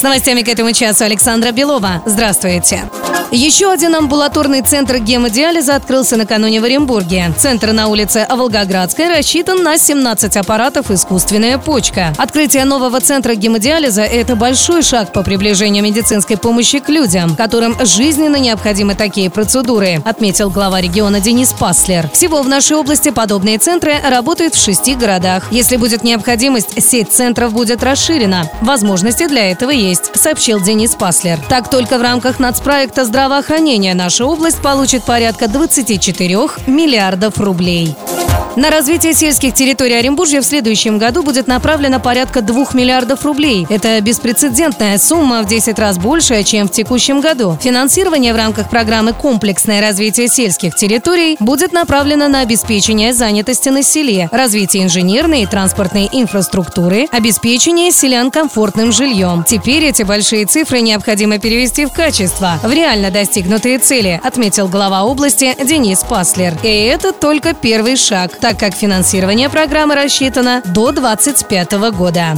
С новостями к этому часу Александра Белова. Здравствуйте. Еще один амбулаторный центр гемодиализа открылся накануне в Оренбурге. Центр на улице Волгоградской рассчитан на 17 аппаратов «Искусственная почка». Открытие нового центра гемодиализа – это большой шаг по приближению медицинской помощи к людям, которым жизненно необходимы такие процедуры, отметил глава региона Денис Паслер. Всего в нашей области подобные центры работают в шести городах. Если будет необходимость, сеть центров будет расширена. Возможности для этого есть, сообщил Денис Паслер. Так только в рамках нацпроекта здравоохранения наша область получит порядка 24 миллиардов рублей. На развитие сельских территорий Оренбуржья в следующем году будет направлено порядка 2 миллиардов рублей. Это беспрецедентная сумма в 10 раз большая, чем в текущем году. Финансирование в рамках программы «Комплексное развитие сельских территорий» будет направлено на обеспечение занятости на селе, развитие инженерной и транспортной инфраструктуры, обеспечение селян комфортным жильем. Теперь эти большие цифры необходимо перевести в качество, в реально достигнутые цели, отметил глава области Денис Паслер. И это только первый шаг так как финансирование программы рассчитано до 2025 года.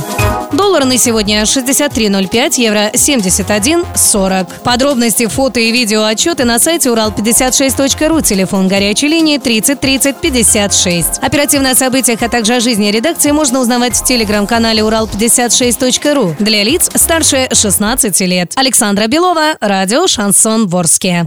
Доллар на сегодня 63.05, евро 71.40. Подробности, фото и видео отчеты на сайте урал56.ру, телефон горячей линии 30 30 56. Оперативно о событиях, а также о жизни редакции можно узнавать в телеграм-канале урал56.ру для лиц старше 16 лет. Александра Белова, радио «Шансон Ворске».